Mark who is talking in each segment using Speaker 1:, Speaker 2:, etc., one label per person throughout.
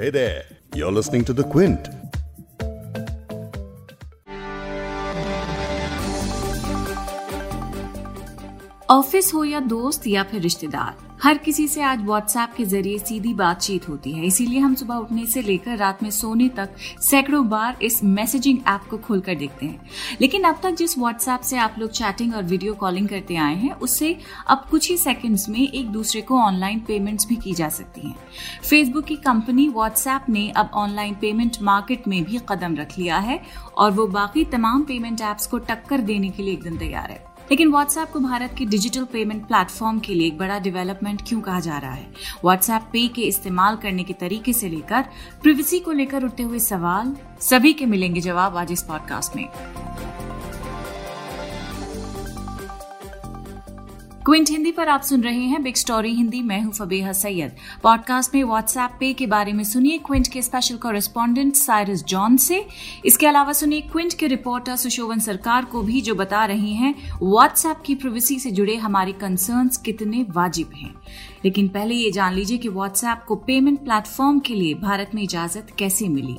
Speaker 1: Hey there, you're listening to The Quint.
Speaker 2: Office हो या दोस्त या फिर रिश्तेदार हर किसी से आज व्हाट्सएप के ज़रिए सीधी बातचीत होती है। इसीलिए हम सुबह उठने से लेकर रात में सोने तक सैकड़ों बार इस मैसेजिंग ऐप को खोलकर देखते हैं। लेकिन अब तक जिस व्हाट्सएप से आप लोग चैटिंग और वीडियो कॉलिंग करते आए हैं, उससे अब कुछ ही सेकंड्स में एक दूसरे को ऑनलाइन पेमेंट्स भी की जा सकती हैं। फेसबुक की कंपनी व्हाट्सएप ने अब ऑनलाइन पेमेंट मार्केट में भी कदम रख लिया है और वो बाकी तमाम पेमेंट एप्स को टक्कर देने के लिए एकदम तैयार है। लेकिन व्हाट्सएप को भारत के डिजिटल पेमेंट प्लेटफॉर्म के लिए एक बड़ा डेवलपमेंट क्यों कहा जा रहा है? व्हाट्सएप पे के इस्तेमाल करने के तरीके से लेकर प्रिवेसी को लेकर उठते हुए सवाल सभी के मिलेंगे जवाब आज इस पॉडकास्ट में। क्विंट हिंदी पर आप सुन रहे हैं बिग स्टोरी हिंदी। मैं हूँ फबेहा सैयद। पॉडकास्ट में व्हाट्सएप पे के बारे में सुनिए क्विंट के स्पेशल कॉरेस्पॉन्डेंट साइरस जॉन से। इसके अलावा सुनिए क्विंट के रिपोर्टर सुशोभन सरकार को भी, जो बता रहे हैं व्हाट्सएप की प्रिवेसी से जुड़े हमारे कंसर्न्स कितने वाजिब हैं। लेकिन पहले ये जान लीजिए कि व्हाट्सएप को पेमेंट प्लेटफॉर्म के लिए भारत में इजाज़त कैसे मिली।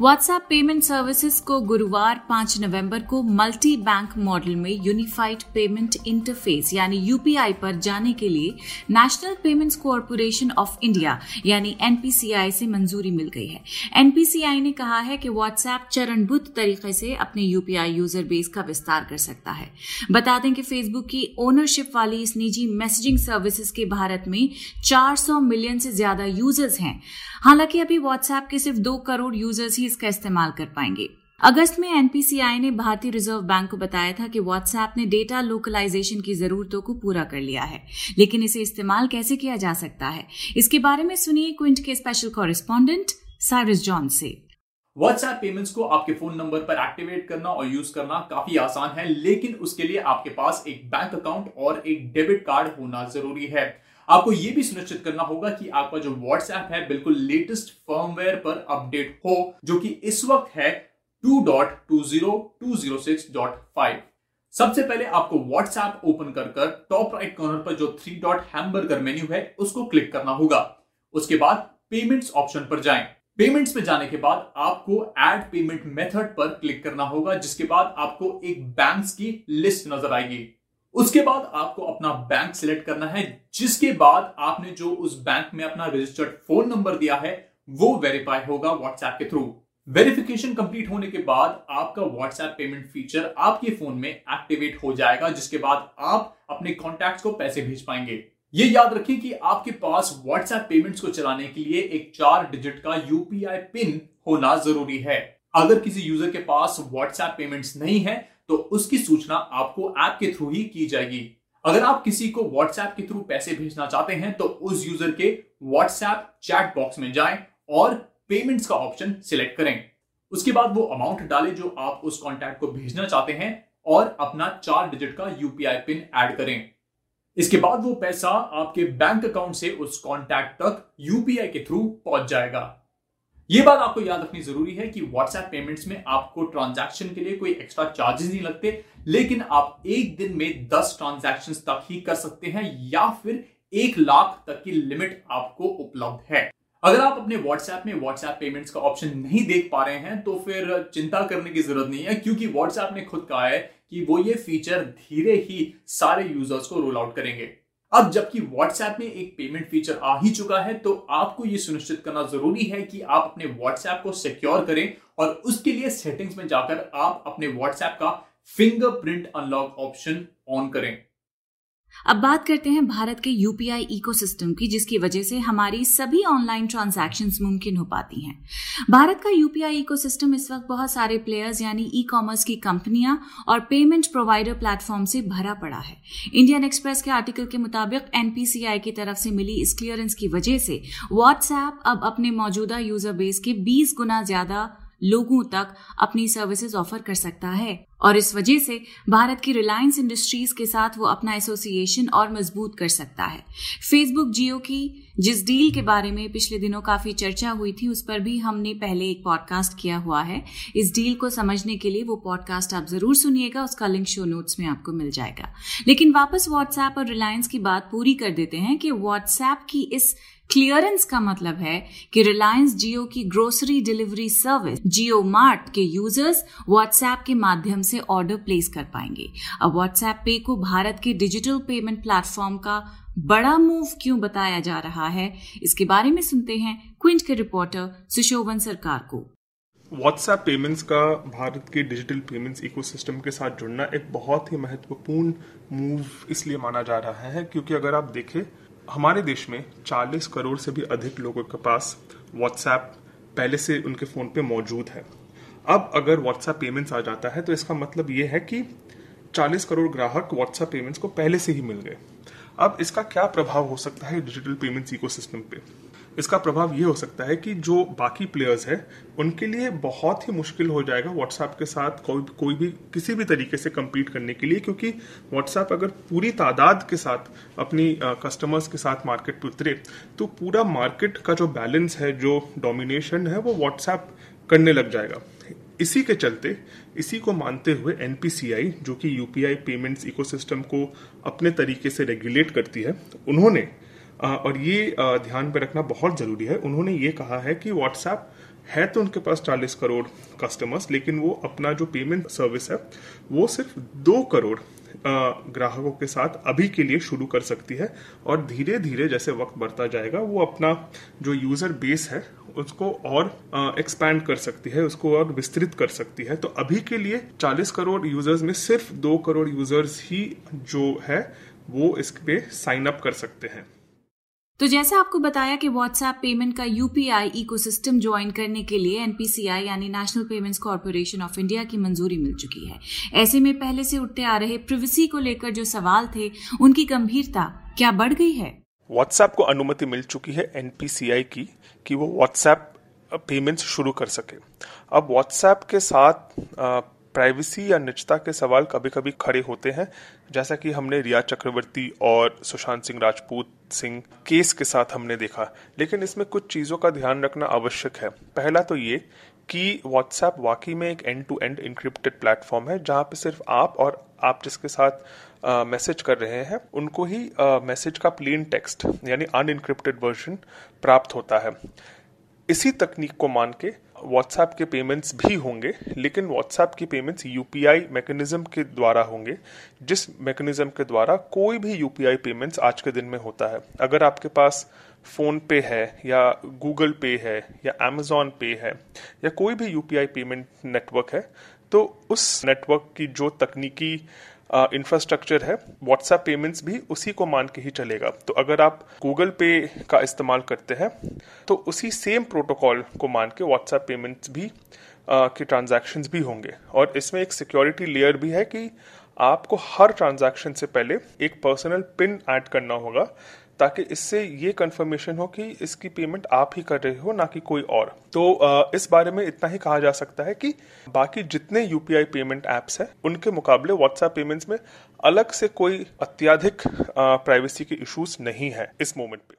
Speaker 2: व्हाट्सएप पेमेंट सर्विसेज़ को गुरुवार 5 नवंबर को मल्टी बैंक मॉडल में यूनिफाइड पेमेंट इंटरफेस यानी यूपीआई पर जाने के लिए National Payments Corporation of India यानी एनपीसीआई से मंजूरी मिल गई है। एनपीसीआई ने कहा है कि व्हाट्सएप चरणबद्ध तरीके से अपने यूपीआई यूज़र बेस का विस्तार कर सकता है। बता दें कि फेसबुक की ओनरशिप वाली इस निजी मैसेजिंग सर्विसेज़ के भारत में 400 मिलियन से ज़्यादा यूज़र्स हैं। हालाँकि अभी व्हाट्सएप के सिर्फ़ दो करोड़ यूज़र्स ही इसका इस्तेमाल कर पाएँगे। अगस्त में एनपीसीआई ने भारतीय रिज़र्व बैंक को बताया था कि व्हाट्सएप ने डेटा लोकलाइजेशन की जरूरतों को पूरा कर लिया है। लेकिन इसे इस्तेमाल कैसे किया जा सकता है? इसके बारे में सुनिए क्विंट के स्पेशल कॉरेस्पॉन्डेंट साइरस जॉन से।
Speaker 3: व्हाट्सएप पेमेंट्स को आपके फ़ोन नंबर पर एक्टिवेट करना और यूज़ करना काफ़ी आसान है, लेकिन उसके लिए आपके पास एक बैंक अकाउंट और एक डेबिट कार्ड होना ज़रूरी है। आपको यह भी सुनिश्चित करना होगा कि आपका जो व्हाट्सएप है बिल्कुल लेटेस्ट फर्मवेयर पर अपडेट हो, जो कि इस वक्त है 2.20206.5 सबसे पहले आपको व्हाट्सएप ओपन कर कर टॉप राइट कॉर्नर पर जो थ्री डॉट हैमबर्गर मेन्यू है, उसको क्लिक करना होगा। उसके बाद पेमेंट्स ऑप्शन पर जाएँ। पेमेंट्स में जाने के बाद आपको एड पेमेंट मेथड पर क्लिक करना होगा, जिसके बाद आपको एक बैंक की लिस्ट नज़र आएगी। उसके बाद आपको अपना बैंक सिलेक्ट करना है, जिसके बाद आपने जो उस बैंक में अपना रजिस्टर्ड फ़ोन नंबर दिया है, वो वेरीफाई होगा व्हाट्सएप के थ्रू वेरिफिकेशन कंप्लीट होने के बाद आपका व्हाट्सएप पेमेंट फीचर आपके फ़ोन में एक्टिवेट हो जाएगा, जिसके बाद आप अपने कॉन्टैक्ट को पैसे भेज पाएँगे। ये याद रखें कि आपके पास व्हाट्सएप पेमेंट्स को चलाने के लिए एक चार डिजिट का यूपीआई पिन होना ज़रूरी है। अगर किसी यूज़र के पास व्हाट्सएप पेमेंट्स नहीं है तो उसकी सूचना आपको ऐप के थ्रू ही की जाएगी। अगर आप किसी को व्हाट्सएप के थ्रू पैसे भेजना चाहते हैं तो उस यूज़र के व्हाट्सएप चैट बॉक्स में जाएँ और पेमेंट्स का ऑप्शन सिलेक्ट करें। उसके बाद वो अमाउंट डालें जो आप उस कॉन्टैक्ट को भेजना चाहते हैं और अपना चार डिजिट का यूपीआई पिन ऐड करें। इसके बाद वो पैसा आपके बैंक अकाउंट से उस कॉन्टैक्ट तक यूपीआई के थ्रू पहुँच जाएगा। ये बात आपको याद रखनी ज़रूरी है कि व्हाट्सएप पेमेंट्स में आपको ट्रांजैक्शन के लिए कोई एक्स्ट्रा चार्जेस नहीं लगते, लेकिन आप एक दिन में दस ट्रांजैक्शन तक ही कर सकते हैं, या फिर एक लाख तक की लिमिट आपको उपलब्ध है। अगर आप अपने व्हाट्सएप में व्हाट्सएप पेमेंट्स का ऑप्शन नहीं देख पा रहे हैं तो फिर चिंता करने की ज़रूरत नहीं है, क्योंकि व्हाट्सएप ने खुद कहा है कि वो ये फीचर धीरे ही सारे यूज़र्स को रोल आउट करेंगे। अब जबकि व्हाट्सएप में एक पेमेंट फीचर आ ही चुका है तो आपको यह सुनिश्चित करना ज़रूरी है कि आप अपने व्हाट्सएप को सिक्योर करें और उसके लिए सेटिंग्स में जाकर आप अपने व्हाट्सएप का फिंगरप्रिंट अनलॉक ऑप्शन ऑन करें।
Speaker 2: अब बात करते हैं भारत के यूपीआई इकोसिस्टम की, जिसकी वजह से हमारी सभी ऑनलाइन ट्रांजैक्शन मुमकिन हो पाती हैं। भारत का यूपीआई इकोसिस्टम इस वक्त बहुत सारे प्लेयर्स यानी ई कॉमर्स की कंपनियाँ और पेमेंट प्रोवाइडर प्लेटफॉर्म से भरा पड़ा है। इंडियन एक्सप्रेस के आर्टिकल के मुताबिक एनपीसीआई की तरफ़ से मिली इस क्लियरेंस की वजह से व्हाट्सएप अब अपने मौजूदा यूज़र बेस के बीस गुना ज़्यादा लोगों तक अपनी सर्विसेज़ ऑफ़र कर सकता है। और इस वजह से भारत की रिलायंस इंडस्ट्रीज़ के साथ वो अपना एसोसिएशन और मज़बूत कर सकता है। फेसबुक जियो की जिस डील के बारे में पिछले दिनों काफ़ी चर्चा हुई थी, उस पर भी हमने पहले एक पॉडकास्ट किया हुआ है। इस डील को समझने के लिए वो पॉडकास्ट आप ज़रूर सुनिएगा, उसका लिंक शो नोट्स में आपको मिल जाएगा। लेकिन वापस व्हाट्सएप और रिलायंस की बात पूरी कर देते हैं कि व्हाट्सएप की इस क्लियरेंस का मतलब है कि रिलायंस जियो की grocery delivery service Jio Mart के यूज़र्स व्हाट्सएप के माध्यम से ऑर्डर प्लेस कर पाएँगे। अब व्हाट्सएप पे को भारत के डिजिटल पेमेंट प्लेटफॉर्म का बड़ा मूव क्यों बताया जा रहा है, इसके बारे में सुनते हैं क्विंट के रिपोर्टर सुशोभन सरकार को।
Speaker 4: व्हाट्सएप पेमेंट्स का भारत के डिजिटल पेमेंट्स इकोसिस्टम के साथ जुड़ना एक बहुत ही महत्वपूर्ण मूव इसलिए माना जा रहा है, क्योंकि अगर आप देखें, हमारे देश में 40 करोड़ से भी अधिक लोगों के पास व्हाट्सएप पहले से उनके फ़ोन पे मौजूद है। अब अगर व्हाट्सएप पेमेंट्स आ जाता है तो इसका मतलब ये है कि 40 करोड़ ग्राहक व्हाट्सएप पेमेंट्स को पहले से ही मिल गए। अब इसका क्या प्रभाव हो सकता है डिजिटल पेमेंट्स इकोसिस्टम पे? इसका प्रभाव ये हो सकता है कि जो बाकी प्लेयर्स हैं, उनके लिए बहुत ही मुश्किल हो जाएगा व्हाट्सएप के साथ कोई कोई भी, किसी भी तरीके से कम्पीट करने के लिए, क्योंकि व्हाट्सएप अगर पूरी तादाद के साथ अपनी कस्टमर्स के साथ मार्केट पर उतरे तो पूरा मार्केट का जो बैलेंस है, जो डोमिनेशन है, वो व्हाट्सएप करने लग जाएगा। इसी के चलते, इसी को मानते हुए एनपीसीआई जो कि यूपीआई पेमेंट्स इकोसिस्टम को अपने तरीके से रेगुलेट करती है, उन्होंने और ये ध्यान में रखना बहुत ज़रूरी है, उन्होंने ये कहा है कि व्हाट्सएप है तो उनके पास 40 करोड़ कस्टमर्स लेकिन वो अपना जो पेमेंट सर्विस है, वो सिर्फ़ दो करोड़ ग्राहकों के साथ अभी के लिए शुरू कर सकती है और धीरे धीरे जैसे वक्त बढ़ता जाएगा, वो अपना जो यूज़र बेस है, उसको और एक्सपैंड कर सकती है, उसको और विस्तृत कर सकती है। तो अभी के लिए 40 करोड़ यूज़र्स में सिर्फ़ दो करोड़ यूज़र्स ही जो है, वो इस पे साइन अप कर सकते हैं।
Speaker 2: तो जैसा आपको बताया कि व्हाट्सएप पेमेंट का यूपीआई इकोसिस्टम ज्वाइन करने के लिए एनपीसीआई यानी National Payments Corporation of India की मंजूरी मिल चुकी है। ऐसे में पहले से उठते आ रहे प्रिवेसी को लेकर जो सवाल थे, उनकी गंभीरता क्या बढ़ गई है?
Speaker 4: व्हाट्सएप को अनुमति मिल चुकी है एनपीसीआई की कि वो व्हाट्सएप पेमेंट्स शुरू कर सके। अब व्हाट्सएप के साथ प्राइवेसी या निजता के सवाल कभी कभी खड़े होते हैं। जैसा कि हमने रिया चक्रवर्ती और सुशांत सिंह राजपूत सिंह केस के साथ हमने देखा, लेकिन इसमें कुछ चीज़ों का ध्यान रखना आवश्यक है। पहला तो ये कि व्हाट्सएप वाकई में एक end to end encrypted platform है, जहाँ पे सिर्फ़ आप और आप जिसके साथ मैसेज कर रहे हैं, उनको ही मैसेज का प्लेन टेक्स्ट यानी अनइनक्रिप्टेड वर्जन प्राप्त होता है। इसी तकनीक को मान के व्हाट्सएप के पेमेंट्स भी होंगे, लेकिन व्हाट्सएप की पेमेंट्स यूपीआई मैकेनिज्म के द्वारा होंगे, जिस मैकेनिज्म के द्वारा कोई भी यूपीआई पेमेंट्स आज के दिन में होता है। अगर आपके पास फ़ोन पे है, या गूगल पे है, या अमेजोन पे है, या कोई भी यूपीआई पेमेंट नेटवर्क है तो उस नेटवर्क की जो तकनीकी इंफ्रास्ट्रक्चर है व्हाट्सएप पेमेंट्स भी उसी को मान के ही चलेगा। तो अगर आप गूगल पे का इस्तेमाल करते हैं तो उसी सेम प्रोटोकॉल को मान के व्हाट्सएप पेमेंट्स भी आ, के ट्रांजेक्शन भी होंगे। और इसमें एक सिक्योरिटी लेयर भी है कि आपको हर ट्रांजेक्शन से पहले एक पर्सनल पिन ऐड करना होगा। ताकि इससे ये कंफर्मेशन हो कि इसकी पेमेंट आप ही कर रहे हो, ना कि कोई और। तो इस बारे में इतना ही कहा जा सकता है कि बाकी जितने यूपीआई पेमेंट एप्स हैं, उनके मुकाबले व्हाट्सएप पेमेंट्स में अलग से कोई अत्याधिक प्राइवेसी के इश्यूज़ नहीं है इस मोमेंट पे।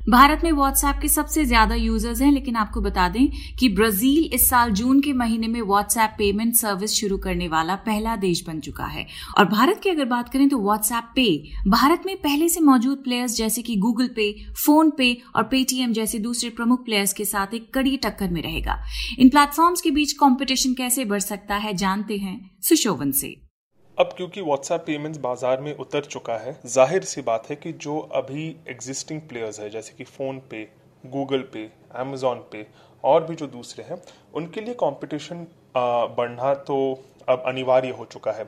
Speaker 2: भारत में व्हाट्सएप के सबसे ज़्यादा यूज़र्स हैं, लेकिन आपको बता दें कि ब्राज़ील इस साल जून के महीने में व्हाट्सएप पेमेंट सर्विस शुरू करने वाला पहला देश बन चुका है। और भारत की अगर बात करें तो व्हाट्सएप पे भारत में पहले से मौजूद प्लेयर्स जैसे कि गूगल पे फ़ोन पे और पेटीएम जैसे दूसरे प्रमुख प्लेयर्स के साथ एक कड़ी टक्कर में रहेगा। इन प्लेटफॉर्म्स के बीच कॉम्पिटिशन कैसे बढ़ सकता है, जानते हैं सुशोभन से।
Speaker 4: अब क्योंकि व्हाट्सएप पेमेंट्स बाज़ार में उतर चुका है, ज़ाहिर सी बात है कि जो अभी एग्जिस्टिंग प्लेयर्स है, जैसे कि फ़ोन पे गूगल पे अमेजोन पे और भी जो दूसरे हैं, उनके लिए कंपटीशन बढ़ना तो अब अनिवार्य हो चुका है।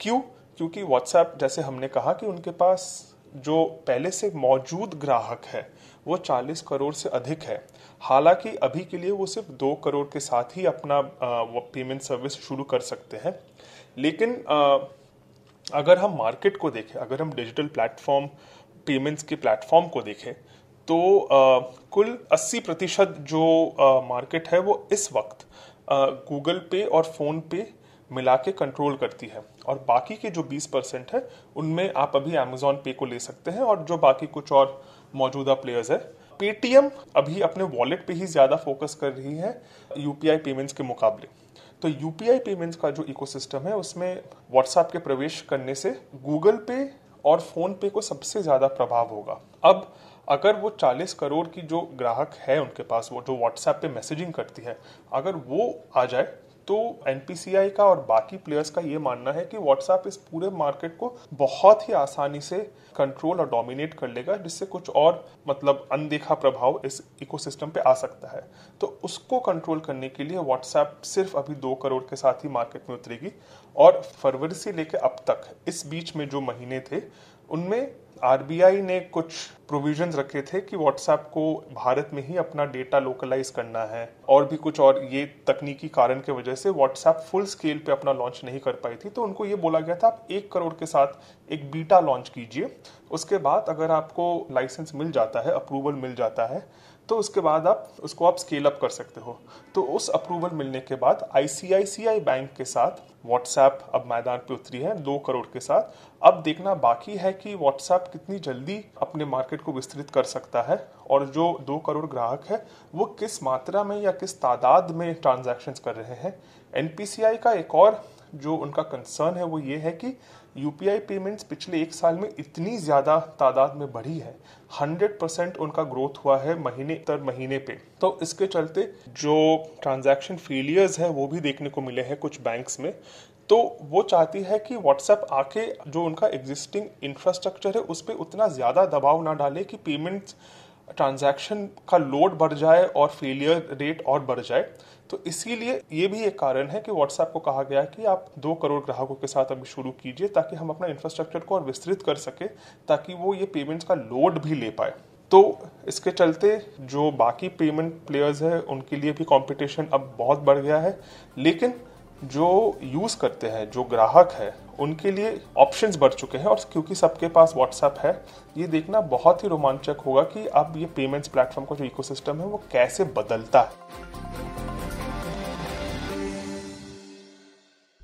Speaker 4: क्यों? क्योंकि व्हाट्सएप जैसे हमने कहा कि उनके पास जो पहले से मौजूद ग्राहक है, वो 40 करोड़ से अधिक है। हालाँकि अभी के लिए वो सिर्फ़ दो करोड़ के साथ ही अपना पेमेंट सर्विस शुरू कर सकते हैं। लेकिन अगर हम मार्केट को देखें, अगर हम डिजिटल प्लेटफॉर्म पेमेंट्स के प्लेटफॉर्म को देखें तो कुल 80 प्रतिशत जो मार्केट है वो इस वक्त गूगल पे और फ़ोन पे मिला के कंट्रोल करती है। और बाकी के जो 20 परसेंट है, उनमें आप अभी अमेजोन पे को ले सकते हैं और जो बाकी कुछ और मौजूदा प्लेयर्स है। पेटीएम अभी अपने वॉलेट पे ही ज़्यादा फोकस कर रही है यूपीआई पेमेंट्स के मुकाबले। तो यूपीआई पेमेंट्स का जो इकोसिस्टम है, उसमें व्हाट्सएप के प्रवेश करने से गूगल पे और फ़ोन पे को सबसे ज़्यादा प्रभाव होगा। अब अगर वो 40 करोड़ की जो ग्राहक है उनके पास, वो जो व्हाट्सएप पे मैसेजिंग करती है, अगर वो आ जाए तो एनपीसीआई का और बाकी प्लेयर्स का ये मानना है कि व्हाट्सएप इस पूरे मार्केट को बहुत ही आसानी से कंट्रोल और डोमिनेट कर लेगा, जिससे कुछ और मतलब अनदेखा प्रभाव इस इकोसिस्टम पे आ सकता है। तो उसको कंट्रोल करने के लिए व्हाट्सएप सिर्फ़ अभी दो करोड़ के साथ ही मार्केट में उतरेगी और फरवरी से लेकर अब तक इस बीच में जो महीने थे, उनमें आरबीआई ने कुछ प्रोविज़न रखे थे कि व्हाट्सएप को भारत में ही अपना डेटा लोकलाइज करना है। और भी कुछ और ये तकनीकी कारण के वजह से व्हाट्सएप फुल स्केल पे अपना लॉन्च नहीं कर पाई थी। तो उनको ये बोला गया था, आप एक करोड़ के साथ एक बीटा लॉन्च कीजिए। उसके बाद अगर आपको लाइसेंस मिल जाता है अप्रूवल मिल जाता है तो उसके बाद आप उसको आप स्केल अप कर सकते हो। तो उस अप्रूवल मिलने के बाद आईसीआईसीआई बैंक के साथ व्हाट्सएप अब मैदान पे उतरी है, दो करोड़ के साथ। अब देखना बाकी है कि व्हाट्सएप कितनी जल्दी अपने मार्केट को विस्तृत कर सकता है और जो दो करोड़ ग्राहक है, वो किस मात्रा में या किस तादाद में ट्रांजैक्शंस कर रहे हैं। एनपीसीआई का एक और जो उनका कंसर्न है, वो ये है कि यूपीआई पेमेंट्स पिछले एक साल में इतनी ज़्यादा तादाद में बढ़ी है। 100 परसेंट उनका ग्रोथ हुआ है महीने तर महीने पे। तो इसके चलते जो ट्रांजैक्शन फेलियर्स है, वो भी देखने को मिले हैं कुछ बैंक्स में। तो वो चाहती है कि व्हाट्सएप आके जो उनका एग्जिस्टिंग इंफ्रास्ट्रक्चर है, उस पर उतना ज़्यादा दबाव ना डाले कि पेमेंट्स, ट्रांजैक्शन का लोड बढ़ जाए और फेलियर रेट और बढ़ जाए। तो इसीलिए ये भी एक कारण है कि व्हाट्सएप को कहा गया कि आप दो करोड़ ग्राहकों के साथ अभी शुरू कीजिए ताकि हम अपना इंफ्रास्ट्रक्चर को और विस्तृत कर सके, ताकि वो ये पेमेंट्स का लोड भी ले पाए। तो इसके चलते जो बाकी पेमेंट प्लेयर्स है, उनके लिए भी कंपटीशन अब बहुत बढ़ गया है। लेकिन जो यूज़ करते हैं, जो ग्राहक है, उनके लिए ऑप्शंस बढ़ चुके हैं और क्योंकि सबके पास व्हाट्सएप है, ये देखना बहुत ही रोमांचक होगा कि अब ये पेमेंट्स प्लेटफॉर्म का जो इकोसिस्टम है, वो कैसे बदलता है।